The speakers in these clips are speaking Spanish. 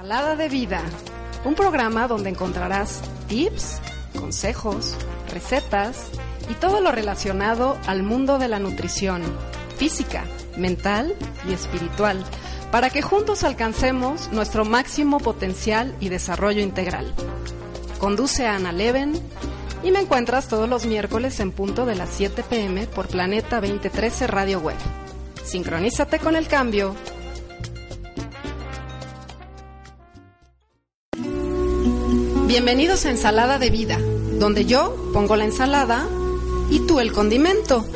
Ensalada de Vida, un programa donde encontrarás tips, consejos, recetas y todo lo relacionado al mundo de la nutrición, física, mental y espiritual, para que juntos alcancemos nuestro máximo potencial y desarrollo integral. Conduce a Ana Leven y me encuentras todos los miércoles en punto de las 7 pm por Planeta 2013 Radio Web. Sincronízate con el cambio Bienvenidos a Ensalada de Vida, donde yo pongo la ensalada y tú el condimento.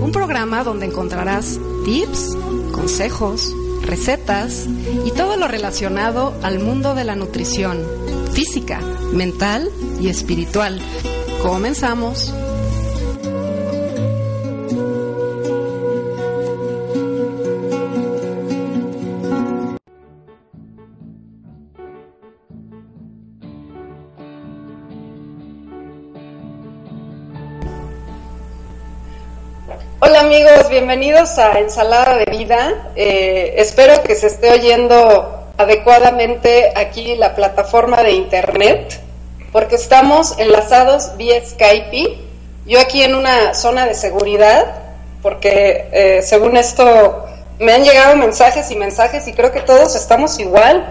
Un programa donde encontrarás tips, consejos, recetas y todo lo relacionado al mundo de la nutrición, física, mental y espiritual. Comenzamos. Bienvenidos a Ensalada de Vida. Eh, espero que se esté oyendo adecuadamente aquí la plataforma de internet, porque estamos enlazados vía Skype. Yo aquí en una zona de seguridad, porque eh, según esto me han llegado mensajes y mensajes y creo que todos estamos igual.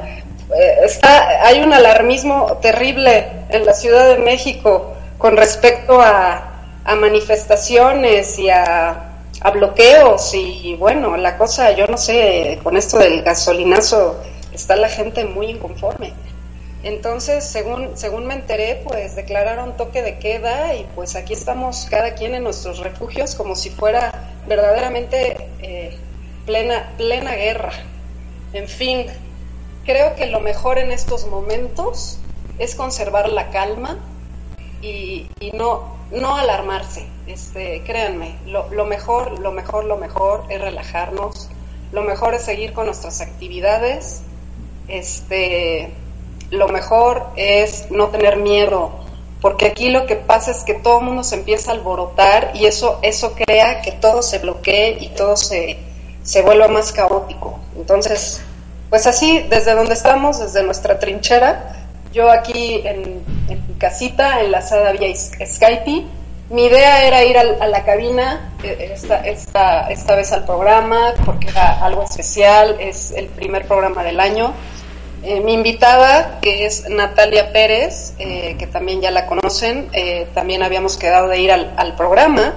Eh, está, hay un alarmismo terrible en la Ciudad de México con respecto a, a manifestaciones y a a bloqueos y bueno, la cosa, yo no sé, con esto del gasolinazo está la gente muy inconforme. Entonces, según, según me enteré, pues declararon toque de queda y pues aquí estamos cada quien en nuestros refugios como si fuera verdaderamente eh, plena, plena guerra. En fin, creo que lo mejor en estos momentos es conservar la calma y, y no, no alarmarse. Este, créanme, lo, lo, mejor, lo mejor, lo mejor es relajarnos, lo mejor es seguir con nuestras actividades, este, lo mejor es no tener miedo, porque aquí lo que pasa es que todo el mundo se empieza a alborotar y eso, eso crea que todo se bloquee y todo se, se vuelva más caótico. Entonces, pues así, desde donde estamos, desde nuestra trinchera, yo aquí en, en mi casita, enlazada vía Skype, mi idea era ir a, la cabina eh, esta, esta, esta, vez al programa porque era algo especial, es el primer programa del año. Eh, mi invitada, que es Natalia Pérez, eh, que también ya la conocen, también habíamos quedado de ir al, al, programa,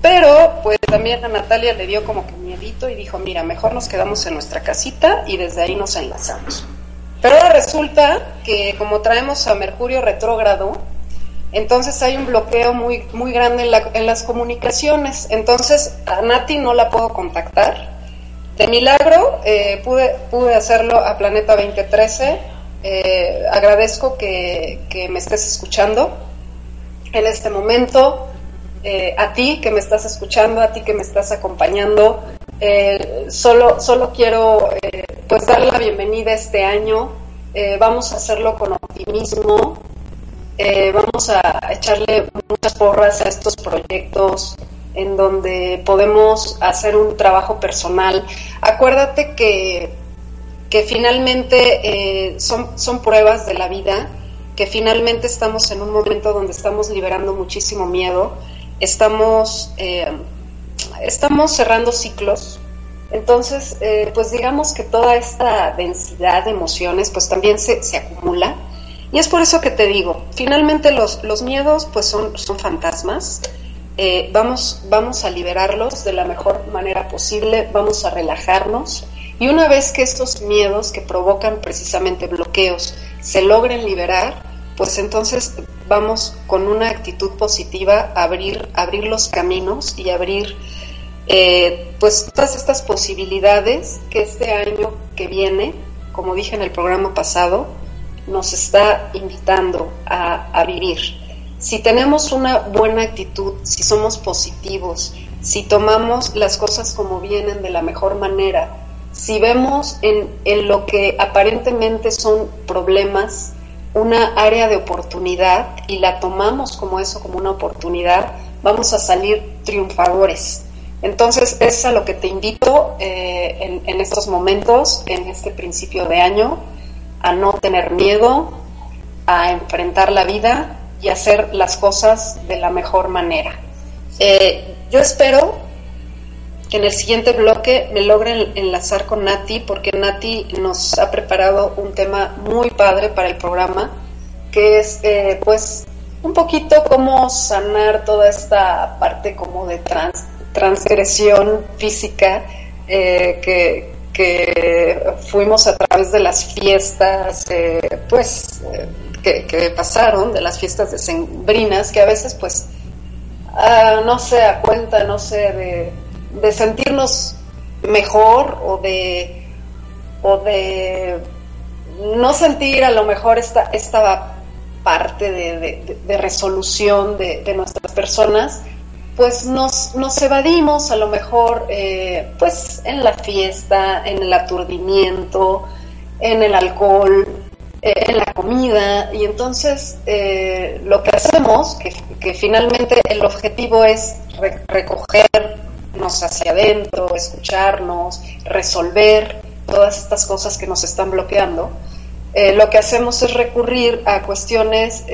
pero pues también a Natalia le dio como que miedito y dijo, mira, mejor nos quedamos en nuestra casita y desde ahí nos enlazamos. Pero ahora resulta que como traemos a Mercurio retrógrado, entonces hay un bloqueo muy, muy grande en, las comunicaciones. Entonces a Nati no la puedo contactar. De milagro eh, pude, pude hacerlo a Planeta 2013. Eh, agradezco que, me estés escuchando en este momento. Eh, a ti que me estás escuchando, a ti que me estás acompañando. solo, solo quiero pues dar la bienvenida este año. vamos a hacerlo con optimismo, eh, vamos a echarle muchas porras a estos proyectos en donde podemos hacer un trabajo personal. Acuérdate que, que finalmente eh, son, son pruebas de la vida, que finalmente estamos en un momento donde estamos liberando muchísimo miedo, estamos, eh, estamos cerrando ciclos. Entonces, pues digamos que toda esta densidad de emociones pues también se, se acumula y es por eso que te digo, finalmente los, los miedos pues son, son fantasmas, eh, vamos, vamos a liberarlos de la mejor manera posible, vamos a relajarnos. Y una vez que estos miedos que provocan precisamente bloqueos se logren liberar, pues entonces vamos con una actitud positiva a abrir, abrir los caminos y abrir eh, pues todas estas posibilidades que este año que viene, como dije en el programa pasado, nos está invitando a, vivir. Si tenemos una buena actitud, si somos positivos, si tomamos las cosas como vienen de la mejor manera, si vemos en, en, lo que aparentemente son problemas una área de oportunidad y la tomamos como eso, como una oportunidad, vamos a salir triunfadores. Entonces es a lo que te invito eh, en, estos momentos, en este principio de año, a no tener miedo, a enfrentar la vida y hacer las cosas de la mejor manera. Eh, yo espero que en el siguiente bloque me logren enlazar con Nati, porque Nati nos ha preparado un tema muy padre para el programa, que es eh, pues un poquito cómo sanar toda esta parte como de transgresión física eh, que, fuimos a través de las fiestas, eh, pues que, pasaron, de las fiestas decembrinas, que a veces pues ah, no sé, a cuenta, no sé, de de sentirnos mejor o de, o de no sentir a lo mejor esta, esta parte de, resolución de, nuestras personas, pues nos, nos evadimos a lo mejor eh, pues en la fiesta, en el aturdimiento, en el alcohol, eh, en la comida, y entonces eh, lo que hacemos, que, que, finalmente el objetivo es recoger hacia adentro, escucharnos, resolver todas estas cosas que nos están bloqueando, lo que hacemos es recurrir a cuestiones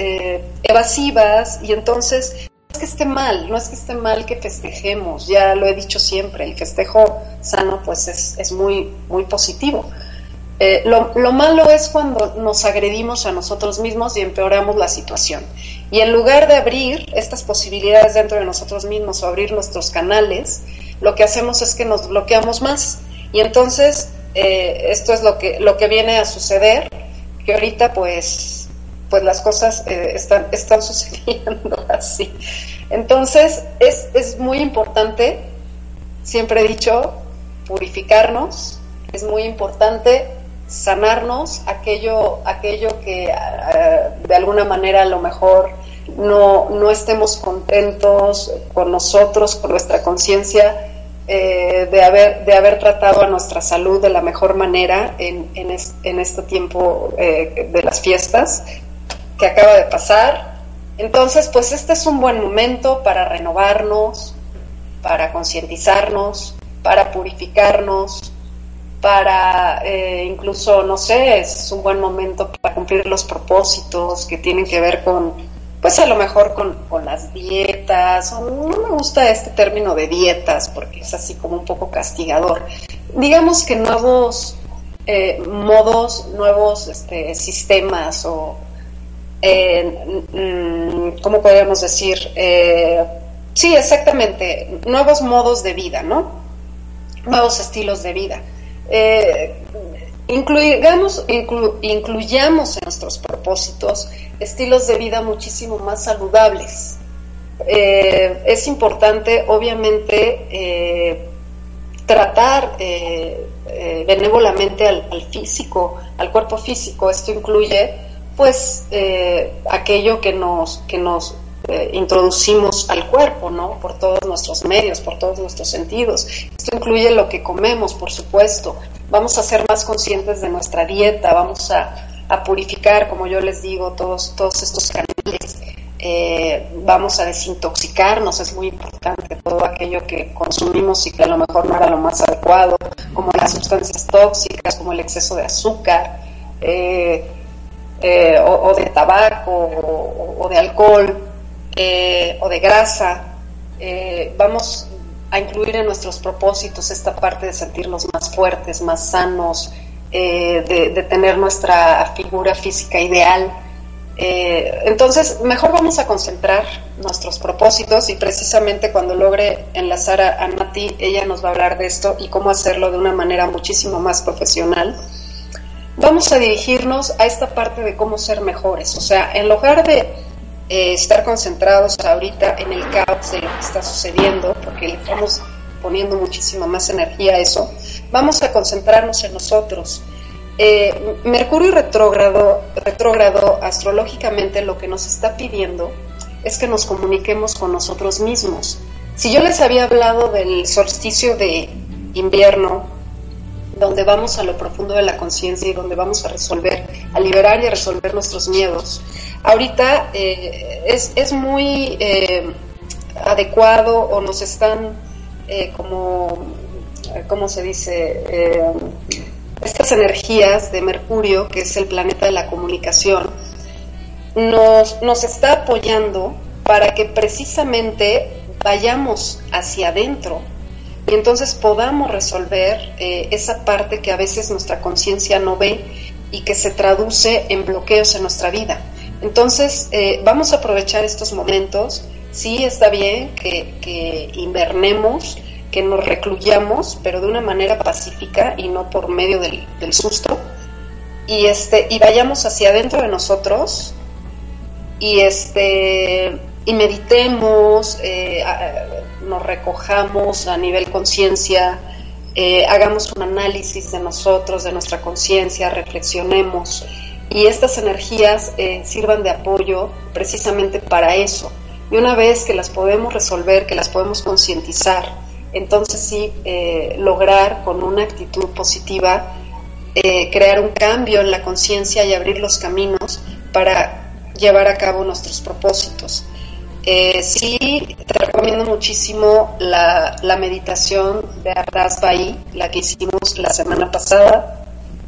evasivas. Y entonces es que esté mal, no es que esté mal que festejemos, ya lo he dicho siempre, el festejo sano pues es, es muy, muy positivo. Eh, lo, lo, malo es cuando nos agredimos a nosotros mismos y empeoramos la situación. Y en lugar de abrir estas posibilidades dentro de nosotros mismos o abrir nuestros canales, lo que hacemos es que nos bloqueamos más. Y entonces, eh, esto es lo que, lo que viene a suceder, que ahorita pues, pues las cosas eh, están, están sucediendo así. Entonces, es, es muy importante, siempre he dicho, purificarnos, es muy importante sanarnos aquello, aquello que ah, de alguna manera a lo mejor no, no estemos contentos con nosotros, con nuestra conciencia, eh, de, haber, de haber tratado a nuestra salud de la mejor manera en, en, este tiempo eh, de las fiestas que acaba de pasar. Entonces, pues este es un buen momento para renovarnos, para concientizarnos, para purificarnos, para eh, incluso, no sé, es un buen momento para cumplir los propósitos que tienen que ver con pues a lo mejor con, las dietas, no me gusta este término de dietas porque es así como un poco castigador. Digamos que nuevos eh, modos, nuevos este, sistemas o, eh, mm, ¿cómo podríamos decir? Eh, sí, exactamente, nuevos modos de vida, ¿no? Nuevos estilos de vida. Eh, incluyamos, incluyamos en nuestros propósitos estilos de vida muchísimo más saludables. Es importante, obviamente, tratar benévolamente al, físico, al cuerpo físico. Esto incluye, pues, aquello que nos, que nos introducimos al cuerpo, ¿no? Por todos nuestros medios, por todos nuestros sentidos. Esto incluye lo que comemos, por supuesto. Vamos a ser más conscientes de nuestra dieta, vamos a a purificar, como yo les digo, todos, todos estos canales. Eh, vamos a desintoxicarnos, es muy importante todo aquello que consumimos y que a lo mejor no era lo más adecuado, como las sustancias tóxicas, como el exceso de azúcar, eh, eh, o, de tabaco, o, de alcohol, o de grasa. vamos a incluir en nuestros propósitos esta parte de sentirnos más fuertes, más sanos, eh, de, tener nuestra figura física ideal. Eh, entonces, mejor vamos a concentrar nuestros propósitos y precisamente cuando logre enlazar a, a ella nos va a hablar de esto y cómo hacerlo de una manera muchísimo más profesional. Vamos a dirigirnos a esta parte de cómo ser mejores, o sea, en lugar de eh, estar concentrados ahorita en el caos de lo que está sucediendo, porque le estamos poniendo muchísima más energía a eso, vamos a concentrarnos en nosotros. Eh, Mercurio retrógrado, retrógrado astrológicamente lo que nos está pidiendo es que nos comuniquemos con nosotros mismos. Si yo les había hablado del solsticio de invierno, donde vamos a lo profundo de la conciencia y donde vamos a resolver, a liberar y a resolver nuestros miedos, ahorita eh, es, es, muy eh, adecuado o nos están como, ¿cómo se dice? estas energías de Mercurio, que es el planeta de la comunicación, nos, nos está apoyando para que precisamente vayamos hacia adentro y entonces podamos resolver eh, esa parte que a veces nuestra conciencia no ve y que se traduce en bloqueos en nuestra vida. Entonces, eh, vamos a aprovechar estos momentos. Sí está bien que, invernemos, que nos recluyamos, pero de una manera pacífica y no por medio del, del susto. Y, este, y vayamos hacia adentro de nosotros y este y meditemos, eh, nos recojamos a nivel conciencia, eh, hagamos un análisis de nosotros, de nuestra conciencia, reflexionemos y estas energías eh, sirvan de apoyo precisamente para eso. Y una vez que las podemos resolver, que las podemos concientizar, entonces sí lograr con una actitud positiva crear un cambio en la conciencia y abrir los caminos para llevar a cabo nuestros propósitos. Eh, sí, te recomiendo muchísimo la, meditación de Ardas Bahí, la que hicimos la semana pasada.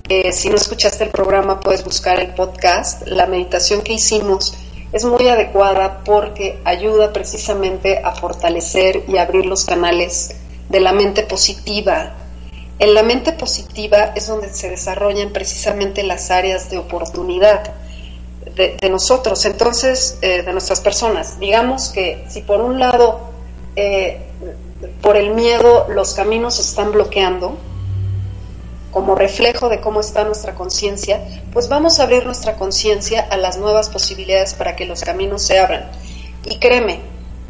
Eh, si no escuchaste el programa, puedes buscar el podcast. La meditación que hicimos es muy adecuada porque ayuda precisamente a fortalecer y abrir los canales de la mente positiva. En la mente positiva es donde se desarrollan precisamente las áreas de oportunidad de, nosotros, entonces, eh, de nuestras personas. Digamos que si por un lado, eh, por el miedo, los caminos se están bloqueando, como reflejo de cómo está nuestra conciencia, pues vamos a abrir nuestra conciencia a las nuevas posibilidades para que los caminos se abran. Y créeme,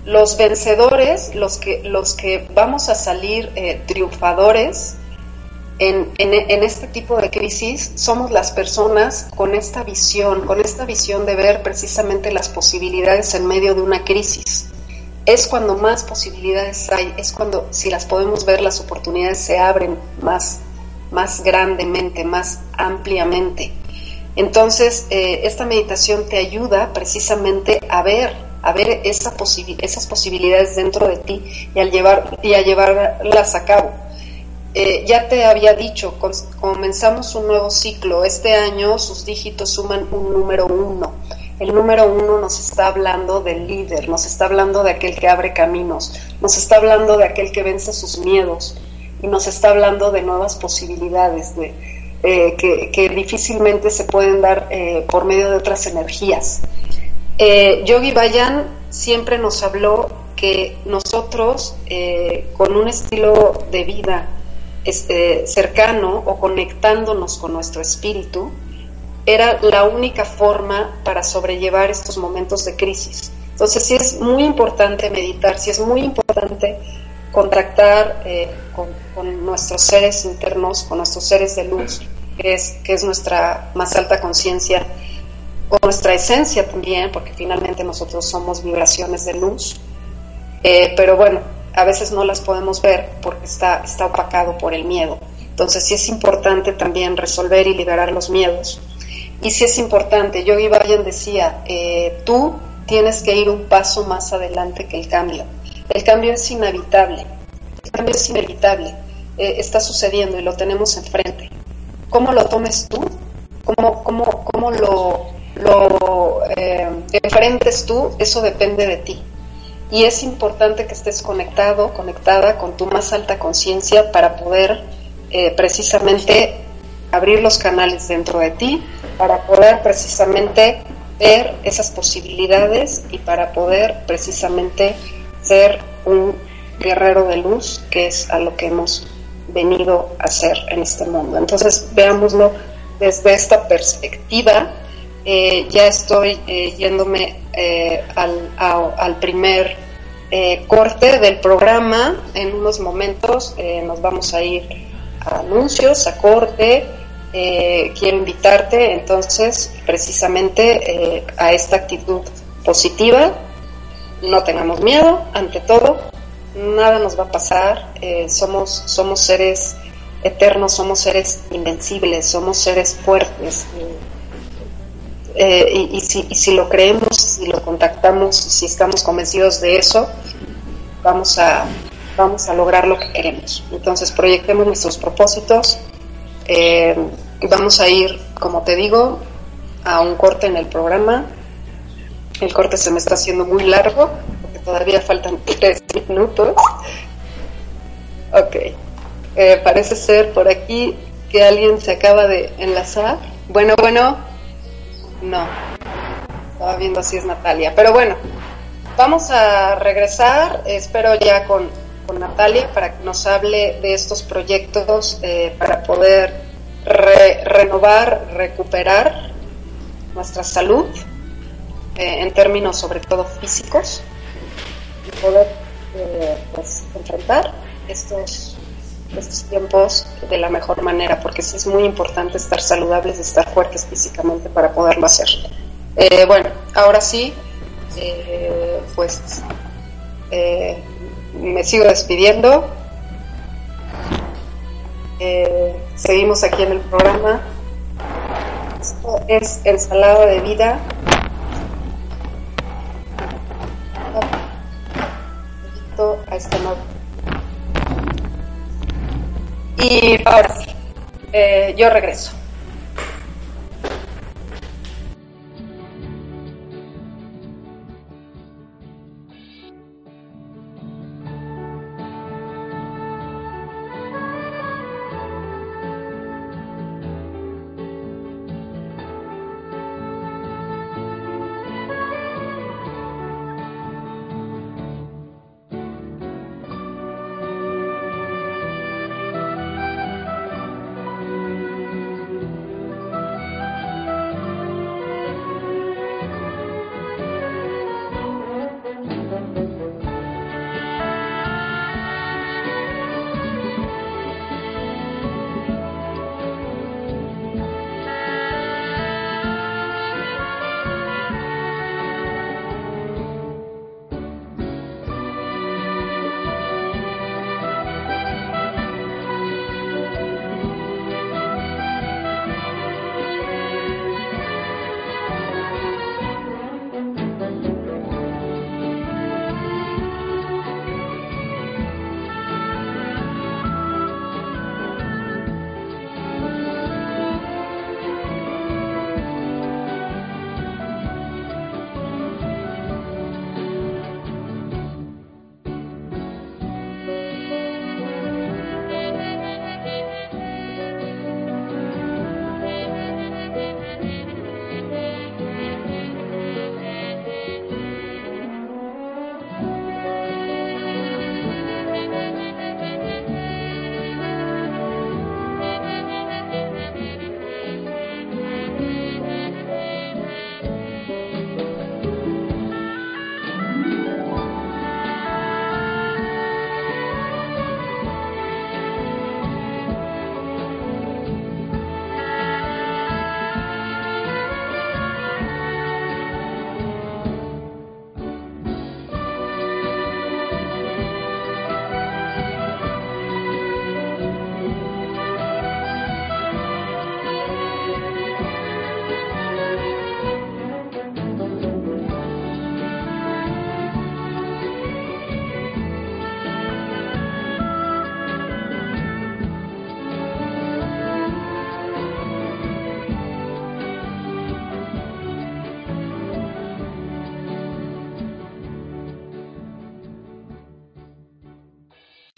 los vencedores, los que, los que vamos a salir eh, triunfadores, en, este tipo de crisis somos las personas con esta visión, con esta visión de ver precisamente las posibilidades en medio de una crisis. Es cuando más posibilidades hay, es cuando si las podemos ver las oportunidades se abren más, más grandemente, más ampliamente. Entonces, eh, esta meditación te ayuda precisamente a ver, a ver esa esas posibilidades dentro de ti y, al llevar, y a llevarlas a cabo eh, ya te había dicho, comenzamos un nuevo ciclo. Este año sus dígitos suman un número uno. El número uno nos está hablando del líder, nos está hablando de aquel que abre caminos, nos está hablando de aquel que vence sus miedos y nos está hablando de nuevas posibilidades de, eh, que, difícilmente se pueden dar eh, por medio de otras energías. Yogi Bayan siempre nos habló que nosotros, con un estilo de vida, este, cercano o conectándonos con nuestro espíritu, era la única forma para sobrellevar estos momentos de crisis. Entonces sí es muy importante meditar, sí es muy importante contactar eh, con, nuestros seres internos, con nuestros seres de luz, que es, que es nuestra más alta conciencia, con nuestra esencia también, porque finalmente nosotros somos vibraciones de luz. Eh, pero bueno, a veces no las podemos ver porque está, está opacado por el miedo. Entonces sí es importante también resolver y liberar los miedos. Y sí es importante, Yogi Bayan decía, eh, tú tienes que ir un paso más adelante que el cambio. El cambio es inevitable, el cambio es inevitable, eh, está sucediendo y lo tenemos enfrente. ¿Cómo lo tomes tú? ¿Cómo, cómo, cómo lo, lo eh, enfrentes tú? Eso depende de ti y es importante que estés conectado, conectada con tu más alta conciencia para poder eh, precisamente abrir los canales dentro de ti, para poder precisamente ver esas posibilidades y para poder precisamente ser un guerrero de luz, que es a lo que hemos venido a hacer en este mundo. Entonces, veámoslo desde esta perspectiva eh, ya estoy eh, yéndome eh, al, al, primer corte del programa. En unos momentos nos vamos a ir a anuncios, a corte. quiero invitarte entonces precisamente a esta actitud positiva. No tengamos miedo, ante todo, nada nos va a pasar. somos, somos seres eternos, somos seres invencibles, somos seres fuertes. Eh, y, si, si, lo creemos, si lo contactamos, si estamos convencidos de eso, vamos a, vamos a lograr lo que queremos. Entonces proyectemos nuestros propósitos. Eh, vamos a ir, como te digo, a un corte en el programa. El corte se me está haciendo muy largo, porque todavía faltan tres minutos. Ok. Eh, parece ser por aquí que alguien se acaba de enlazar. Bueno, bueno. No. Estaba viendo si es Natalia. Pero bueno, vamos a regresar. Espero ya con, con Natalia para que nos hable de estos proyectos eh, para poder renovar, recuperar nuestra salud eh, en términos sobre todo físicos y poder eh, pues, enfrentar estos, estos tiempos de la mejor manera, porque sí es muy importante estar saludables, estar fuertes físicamente para poderlo hacer. Eh, bueno, ahora sí, pues me sigo despidiendo. seguimos aquí en el programa esto es ensalada de vida. A este Y ahora sí, eh, yo regreso.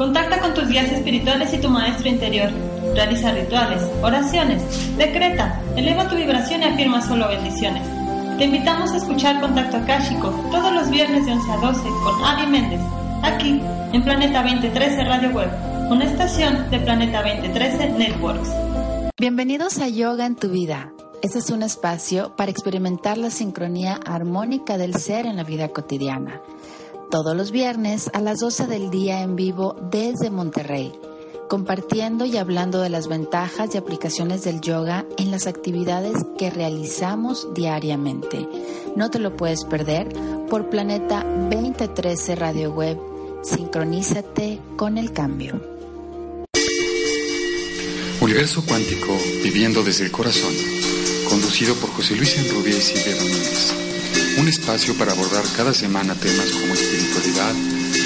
Contacta con tus guías espirituales y tu maestro interior. Realiza rituales, oraciones, decreta, eleva tu vibración y afirma solo bendiciones. Te invitamos a escuchar Contacto Akáshico todos los viernes de 11 a 12 con Adi Méndez, aquí en Planeta 2013 Radio Web, una estación de Planeta 2013 Networks. Bienvenidos a Yoga en tu vida. Este es un espacio para experimentar la sincronía armónica del ser en la vida cotidiana todos los viernes a las 12 del día en vivo desde Monterrey, compartiendo y hablando de las ventajas y aplicaciones del yoga en las actividades que realizamos diariamente. No te lo puedes perder por Planeta 2013 Radio Web. Sincronízate con el cambio. Universo Cuántico, viviendo desde el corazón, conducido por José Luis Enrubia y Silvia Domínguez un espacio para abordar cada semana temas como espiritualidad,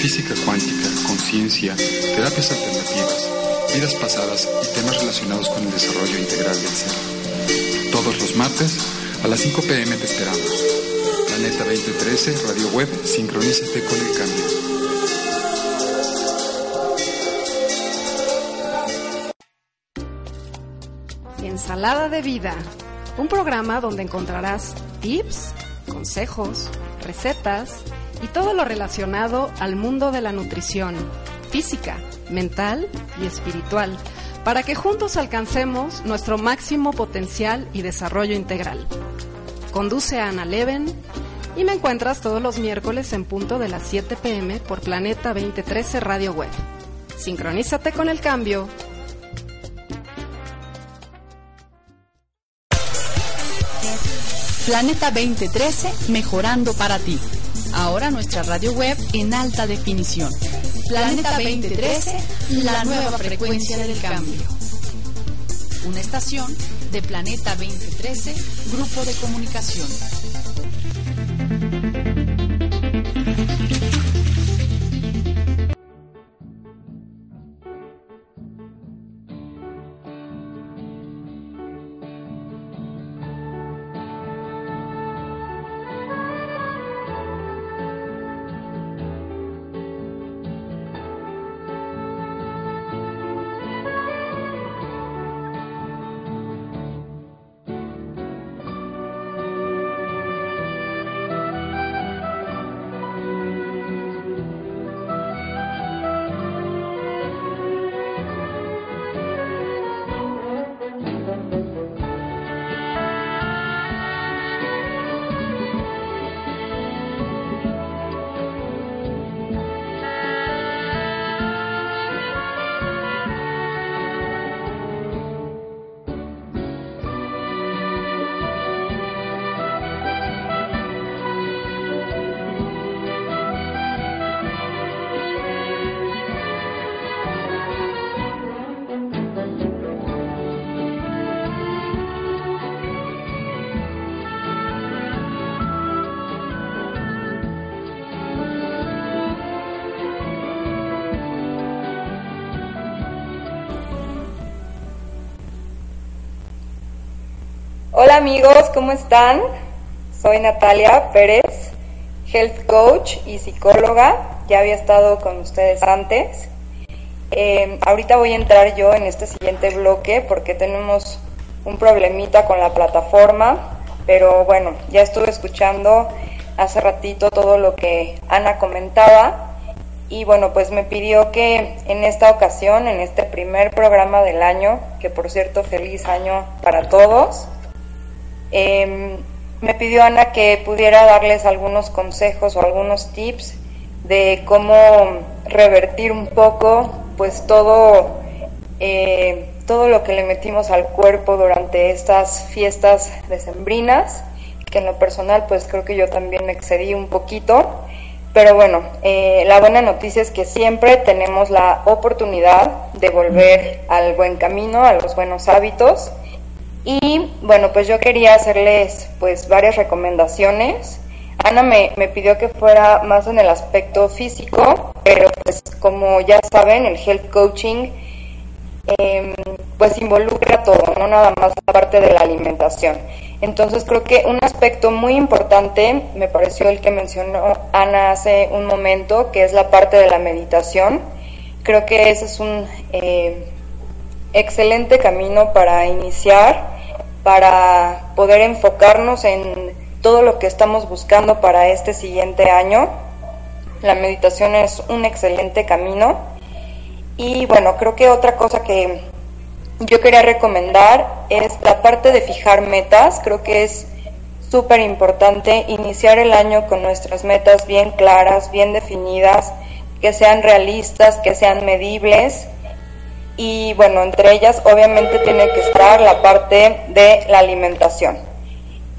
física cuántica, conciencia, terapias alternativas, vidas pasadas y temas relacionados con el desarrollo integral del ser. Todos los martes a las 5 pm te esperamos. Planeta 2013, Radio Web, sincronízate con el cambio. Ensalada de Vida, un programa donde encontrarás tips, consejos, recetas y todo lo relacionado al mundo de la nutrición, física, mental y espiritual, para que juntos alcancemos nuestro máximo potencial y desarrollo integral. Conduce a Ana Leven y me encuentras todos los miércoles en punto de las 7 pm por Planeta 2013 Radio Web. Sincronízate con el cambio Planeta 2013, mejorando para ti. Ahora nuestra radio web en alta definición. Planeta 2013, la nueva frecuencia del cambio. Una estación de Planeta 2013, Grupo de Comunicación. Hola amigos, ¿cómo están? Soy Natalia Pérez, health coach y psicóloga. Ya había estado con ustedes antes. Eh, ahorita voy a entrar yo en este siguiente bloque porque tenemos un problemita con la plataforma, pero bueno, ya estuve escuchando hace ratito todo lo que Ana comentaba y bueno, pues me pidió que en esta ocasión, en este primer programa del año, que por cierto feliz año para todos, eh, me pidió Ana que pudiera darles algunos consejos o algunos tips de cómo revertir un poco pues todo eh, todo lo que le metimos al cuerpo durante estas fiestas decembrinas que en lo personal pues creo que yo también me excedí un poquito. Pero bueno eh, la buena noticia es que siempre tenemos la oportunidad de volver al buen camino a los buenos hábitos y bueno, pues yo quería hacerles pues varias recomendaciones. Ana me, me, pidió que fuera más en el aspecto físico, pero pues como ya saben, el health coaching eh, pues involucra todo, no nada más la parte de la alimentación. Entonces creo que un aspecto muy importante me pareció el que mencionó Ana hace un momento, que es la parte de la meditación. Creo que ese es un eh, excelente camino para iniciar, para poder enfocarnos en todo lo que estamos buscando para este siguiente año. La meditación es un excelente camino. Y bueno, creo que otra cosa que yo quería recomendar es la parte de fijar metas. Creo que es súper importante iniciar el año con nuestras metas bien claras, bien definidas, que sean realistas, que sean medibles y bueno, entre ellas obviamente tiene que estar la parte de la alimentación.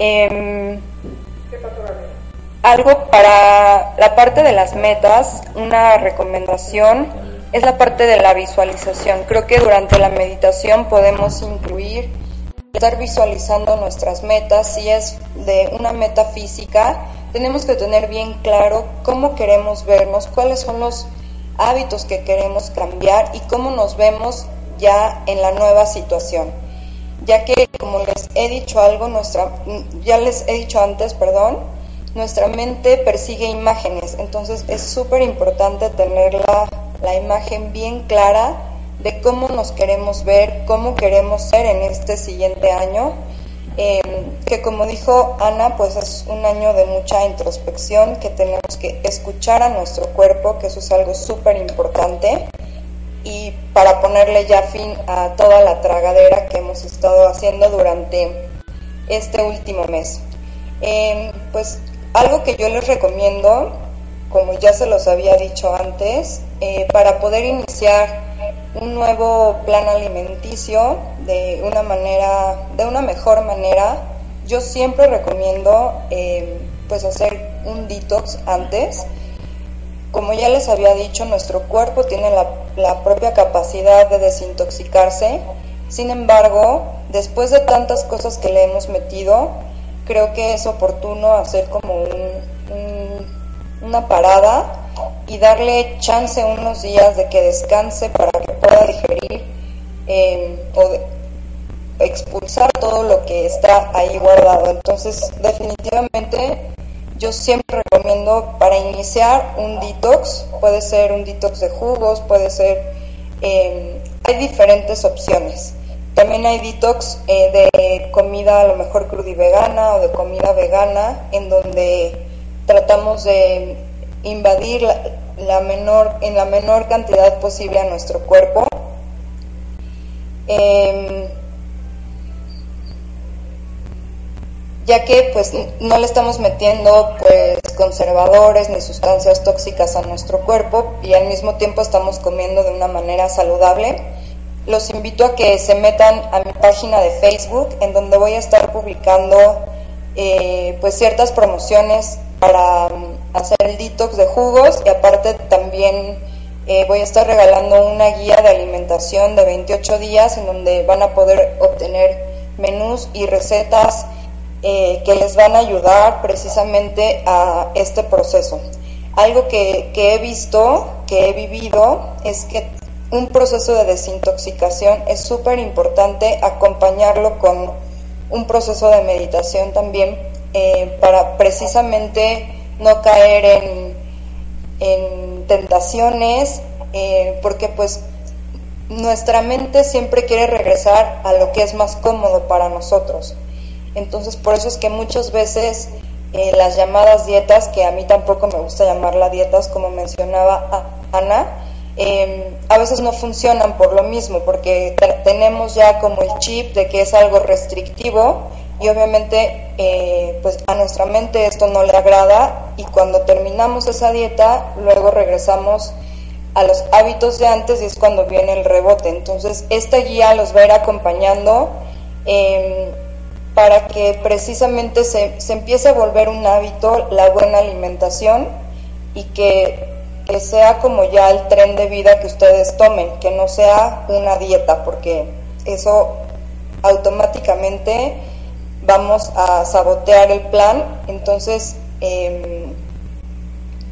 Eh, algo para la parte de las metas, una recomendación es la parte de la visualización. Creo que durante la meditación podemos incluir estar visualizando nuestras metas, si es de una meta física, tenemos que tener bien claro cómo queremos vernos, cuáles son los hábitos que queremos cambiar y cómo nos vemos ya en la nueva situación. Ya que, como les he dicho algo, nuestra, ya les he dicho antes, perdón, nuestra mente persigue imágenes, entonces es súper importante tener la, la imagen bien clara de cómo nos queremos ver, cómo queremos ser en este siguiente año Em, que como dijo Ana, pues es un año de mucha introspección, que tenemos que escuchar a nuestro cuerpo, que eso es algo súper importante, y para ponerle ya fin a toda la tragadera que hemos estado haciendo durante este último mes. Em, pues algo que yo les recomiendo, como ya se los había dicho antes, eh, para poder iniciar un nuevo plan alimenticio de una manera, de una mejor manera. Yo siempre recomiendo eh, pues hacer un detox antes. Como ya les había dicho, nuestro cuerpo tiene la, la propia capacidad de desintoxicarse. Sin embargo, después de tantas cosas que le hemos metido, creo que es oportuno hacer como una parada y darle chance unos días de que descanse para que pueda digerir eh, o expulsar todo lo que está ahí guardado. Entonces, definitivamente, yo siempre recomiendo para iniciar un detox, puede ser un detox de jugos, puede ser, eh, hay diferentes opciones. También hay detox eh, de comida a lo mejor vegana o de comida vegana, en donde tratamos de invadir la, menor, en la menor cantidad posible a nuestro cuerpo. Em, ya que pues no le estamos metiendo pues conservadores ni sustancias tóxicas a nuestro cuerpo y al mismo tiempo estamos comiendo de una manera saludable. Los invito a que se metan a mi página de Facebook en donde voy a estar publicando eh, pues ciertas promociones para um, hacer el detox de jugos y aparte también eh, voy a estar regalando una guía de alimentación de 28 días en donde van a poder obtener menús y recetas eh, que les van a ayudar precisamente a este proceso. Algo que, que he visto, que he vivido, es que un proceso de desintoxicación es súper importante acompañarlo con un proceso de meditación también eh, para precisamente no caer en, en tentaciones, eh, porque pues nuestra mente siempre quiere regresar a lo que es más cómodo para nosotros. Entonces por eso es que muchas veces eh, las llamadas dietas, que a mí tampoco me gusta llamarla dietas, como mencionaba Ana, a veces no funcionan por lo mismo, porque tenemos ya como el chip de que es algo restrictivo y obviamente eh, pues a nuestra mente esto no le agrada y cuando terminamos esa dieta luego regresamos a los hábitos de antes y es cuando viene el rebote. Entonces esta guía los va a ir acompañando em, para que precisamente se, se, empiece a volver un hábito la buena alimentación y que, que sea como ya el tren de vida que ustedes tomen, que no sea una dieta, porque eso automáticamente vamos a sabotear el plan. Entonces, eh,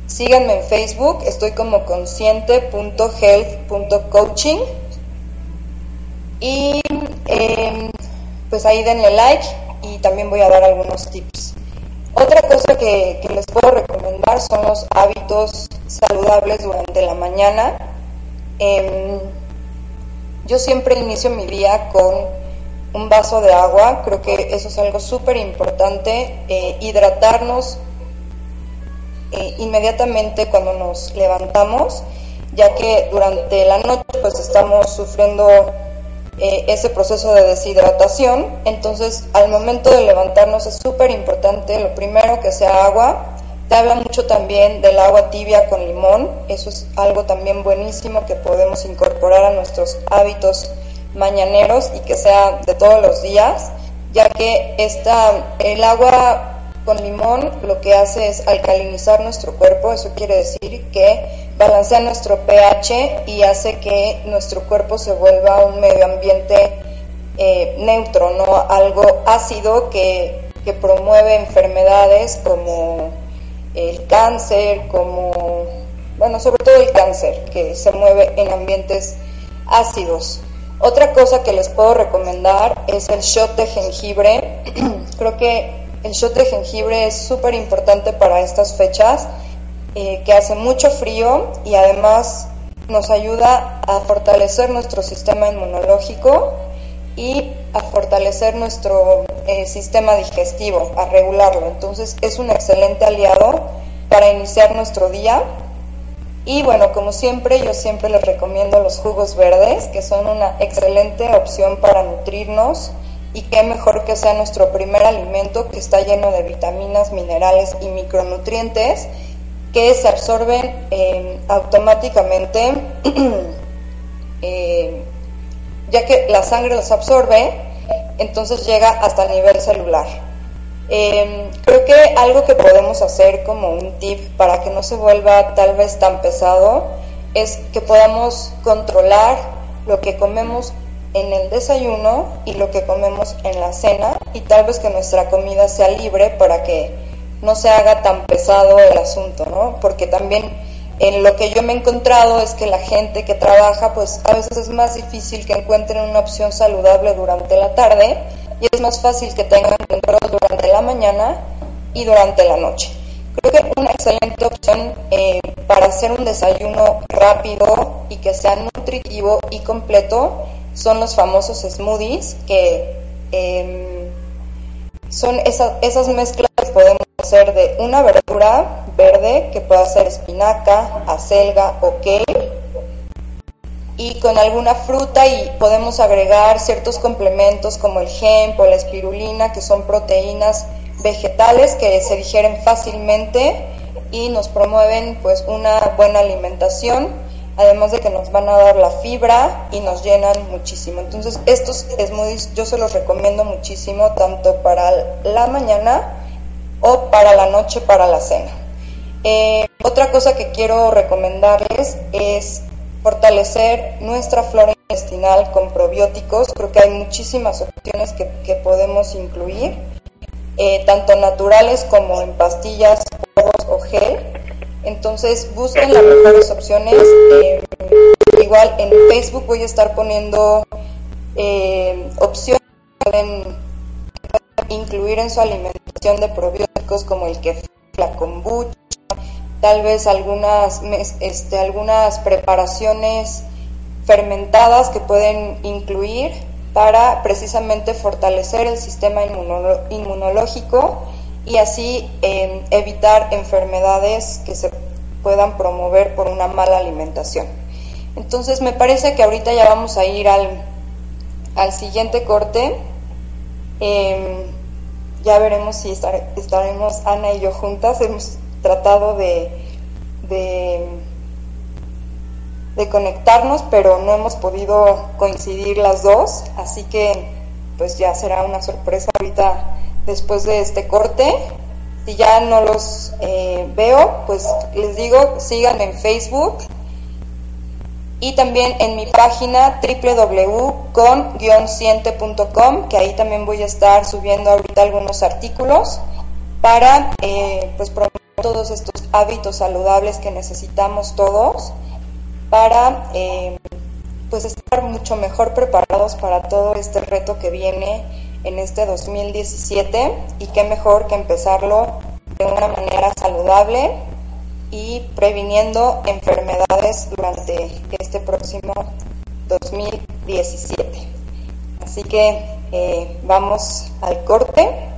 síganme en Facebook, estoy como consciente.health.coaching y em, pues ahí denle like y también voy a dar algunos tips. Otra cosa que, que les puedo recomendar son los hábitos saludables durante la mañana. Em, yo siempre inicio mi día con un vaso de agua, creo que eso es algo súper importante, eh, hidratarnos eh, inmediatamente cuando nos levantamos, ya que durante la noche pues estamos sufriendo eh, ese proceso de deshidratación, entonces al momento de levantarnos es súper importante, lo primero que sea agua, te habla mucho también del agua tibia con limón, eso es algo también buenísimo que podemos incorporar a nuestros hábitos mañaneros y que sea de todos los días, ya que esta, el agua con limón lo que hace es alcalinizar nuestro cuerpo, eso quiere decir que balancea nuestro pH y hace que nuestro cuerpo se vuelva un medio ambiente eh, neutro, no algo ácido que, que promueve enfermedades como el cáncer, como, bueno, sobre todo el cáncer, que se mueve en ambientes ácidos. Otra cosa que les puedo recomendar es el shot de jengibre. Creo que el shot de jengibre es súper importante para estas fechas, eh, que hace mucho frío y además nos ayuda a fortalecer nuestro sistema inmunológico y a fortalecer nuestro eh, sistema digestivo, a regularlo. Entonces es un excelente aliado para iniciar nuestro día. Y bueno, como siempre, yo siempre les recomiendo los jugos verdes, que son una excelente opción para nutrirnos y qué mejor que sea nuestro primer alimento que está lleno de vitaminas, minerales y micronutrientes que se absorben eh, automáticamente, eh, ya que la sangre los absorbe, entonces llega hasta el nivel celular. Eh, creo que algo que podemos hacer como un tip para que no se vuelva tal vez tan pesado es que podamos controlar lo que comemos en el desayuno y lo que comemos en la cena y tal vez que nuestra comida sea libre para que no se haga tan pesado el asunto, ¿no? Porque también en lo que yo me he encontrado es que la gente que trabaja, pues a veces es más difícil que encuentren una opción saludable durante la tarde y es más fácil que tengan control durante la mañana y durante la noche. Creo que una excelente opción eh, para hacer un desayuno rápido y que sea nutritivo y completo son los famosos smoothies que em, son esas mezclas que podemos hacer de una verdura verde que pueda ser espinaca, acelga o kale y con alguna fruta y podemos agregar ciertos complementos como el hemp o la espirulina que son proteínas vegetales que se digieren fácilmente y nos promueven pues una buena alimentación además de que nos van a dar la fibra y nos llenan muchísimo. Entonces, estos smoothies yo se los recomiendo muchísimo tanto para la mañana o para la noche, para la cena. Eh, otra cosa que quiero recomendarles es fortalecer nuestra flora intestinal con probióticos. Creo que hay muchísimas opciones que, podemos incluir, eh, tanto naturales como en pastillas, o gel entonces busquen las mejores opciones. Eh, igual en Facebook voy a estar poniendo eh, opciones que pueden incluir en su alimentación de probióticos como el que la kombucha, tal vez algunas, este, algunas preparaciones fermentadas que pueden incluir para precisamente fortalecer el sistema inmunológico y así em, evitar enfermedades que se puedan promover por una mala alimentación. Entonces me parece que ahorita ya vamos a ir al, al siguiente corte. Em, ya veremos si estaremos Ana y yo juntas. Tratado de, de, conectarnos, pero no hemos podido coincidir las dos. Así que pues ya será una sorpresa ahorita después de este corte. Si ya no los eh, veo, pues les digo, síganme en Facebook y también en mi página www.con-siente.com, que ahí también voy a estar subiendo ahorita algunos artículos para eh, pues promover todos estos hábitos saludables que necesitamos todos para eh, pues estar mucho mejor preparados para todo este reto que viene en este 2017 y qué mejor que empezarlo de una manera saludable y previniendo enfermedades durante este próximo 2017. Así que eh, vamos al corte.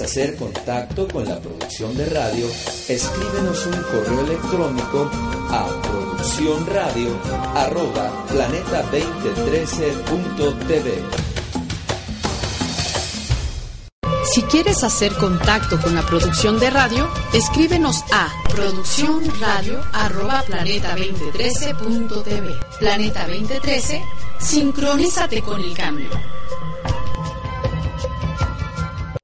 Quieres hacer contacto con la producción de radio, escríbenos un correo electrónico a producciónradio@planeta2013.tv. Si quieres hacer contacto con la producción de radio, escríbenos a producciónradio@planeta2013.tv. Planeta 2013, sincronízate con el cambio.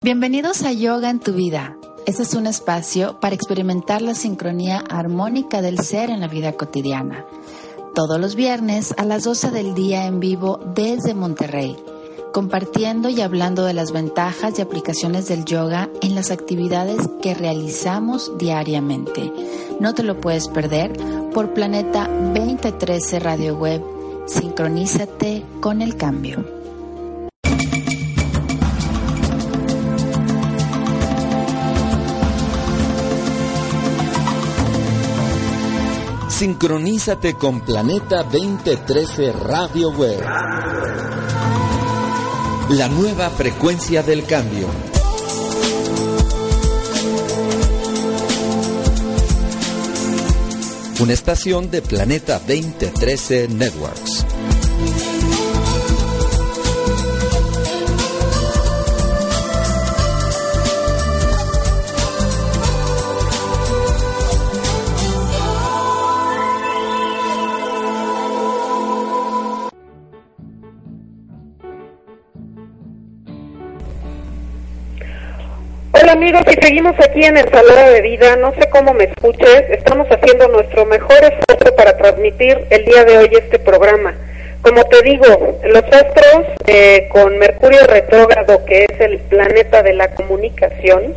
Bienvenidos a Yoga en tu vida. Este es un espacio para experimentar la sincronía armónica del ser en la vida cotidiana. Todos los viernes a las 12 del día en vivo desde Monterrey, compartiendo y hablando de las ventajas y aplicaciones del yoga en las actividades que realizamos diariamente. No te lo puedes perder por Planeta 2013 Radio Web. Sincronízate con el cambio. Sincronízate con Planeta 2013 Radio Web. La nueva frecuencia del cambio. Una estación de Planeta 2013 Networks. Amigos, y seguimos aquí en Ensalada de Vida. No sé cómo me escuches, estamos haciendo nuestro mejor esfuerzo para transmitir el día de hoy este programa. Como te digo, los astros eh, con Mercurio retrógrado, que es el planeta de la comunicación,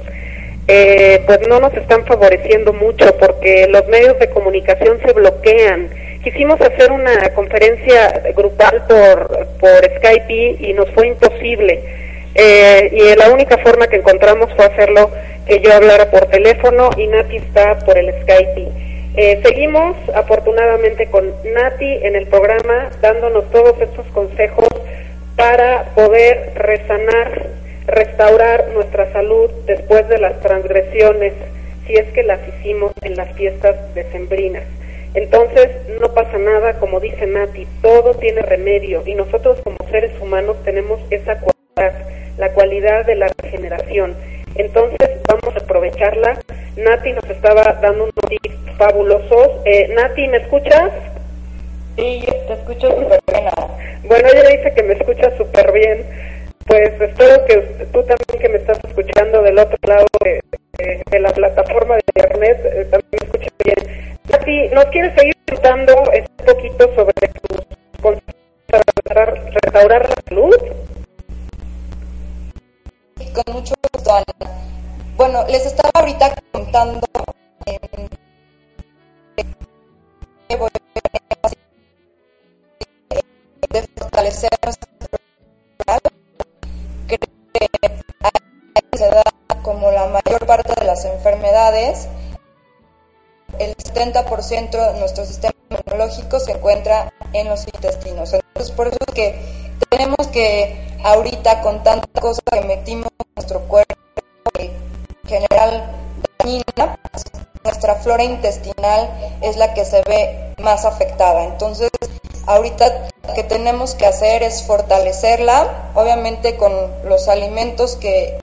eh, pues no nos están favoreciendo mucho porque los medios de comunicación se bloquean. Quisimos hacer una conferencia grupal por, por Skype y nos fue imposible eh, y la única forma que encontramos fue hacerlo que yo hablara por teléfono y Nati está por el Skype. Eh, seguimos afortunadamente con Nati en el programa dándonos todos estos consejos para poder resanar, restaurar nuestra salud después de las transgresiones, si es que las hicimos en las fiestas decembrinas. Entonces, no pasa nada, como dice Nati, todo tiene remedio y nosotros como seres humanos tenemos esa cualidad la cualidad de la regeneración. Entonces vamos a aprovecharla. Nati nos estaba dando unos tips fabulosos. Eh, Nati, ¿me escuchas? Sí, te escucho súper bien. Bueno, ella dice que me escucha súper bien. Pues espero que tú también que me estás escuchando del otro lado de, la plataforma de internet eh, también me escuches bien. Nati, ¿nos quieres seguir contando un poquito sobre tus consejos para restaurar la salud? Con mucho gusto, Ana. Bueno, les estaba ahorita contando eh, de fortalecer nuestra que se da como la mayor parte de las enfermedades el 70% de nuestro sistema inmunológico se encuentra en los intestinos. Entonces, por eso es que tenemos que ahorita con tanta cosa que metimos en nuestro cuerpo, en general dañina, nuestra flora intestinal es la que se ve más afectada. Entonces, ahorita lo que tenemos que hacer es fortalecerla, obviamente con los alimentos que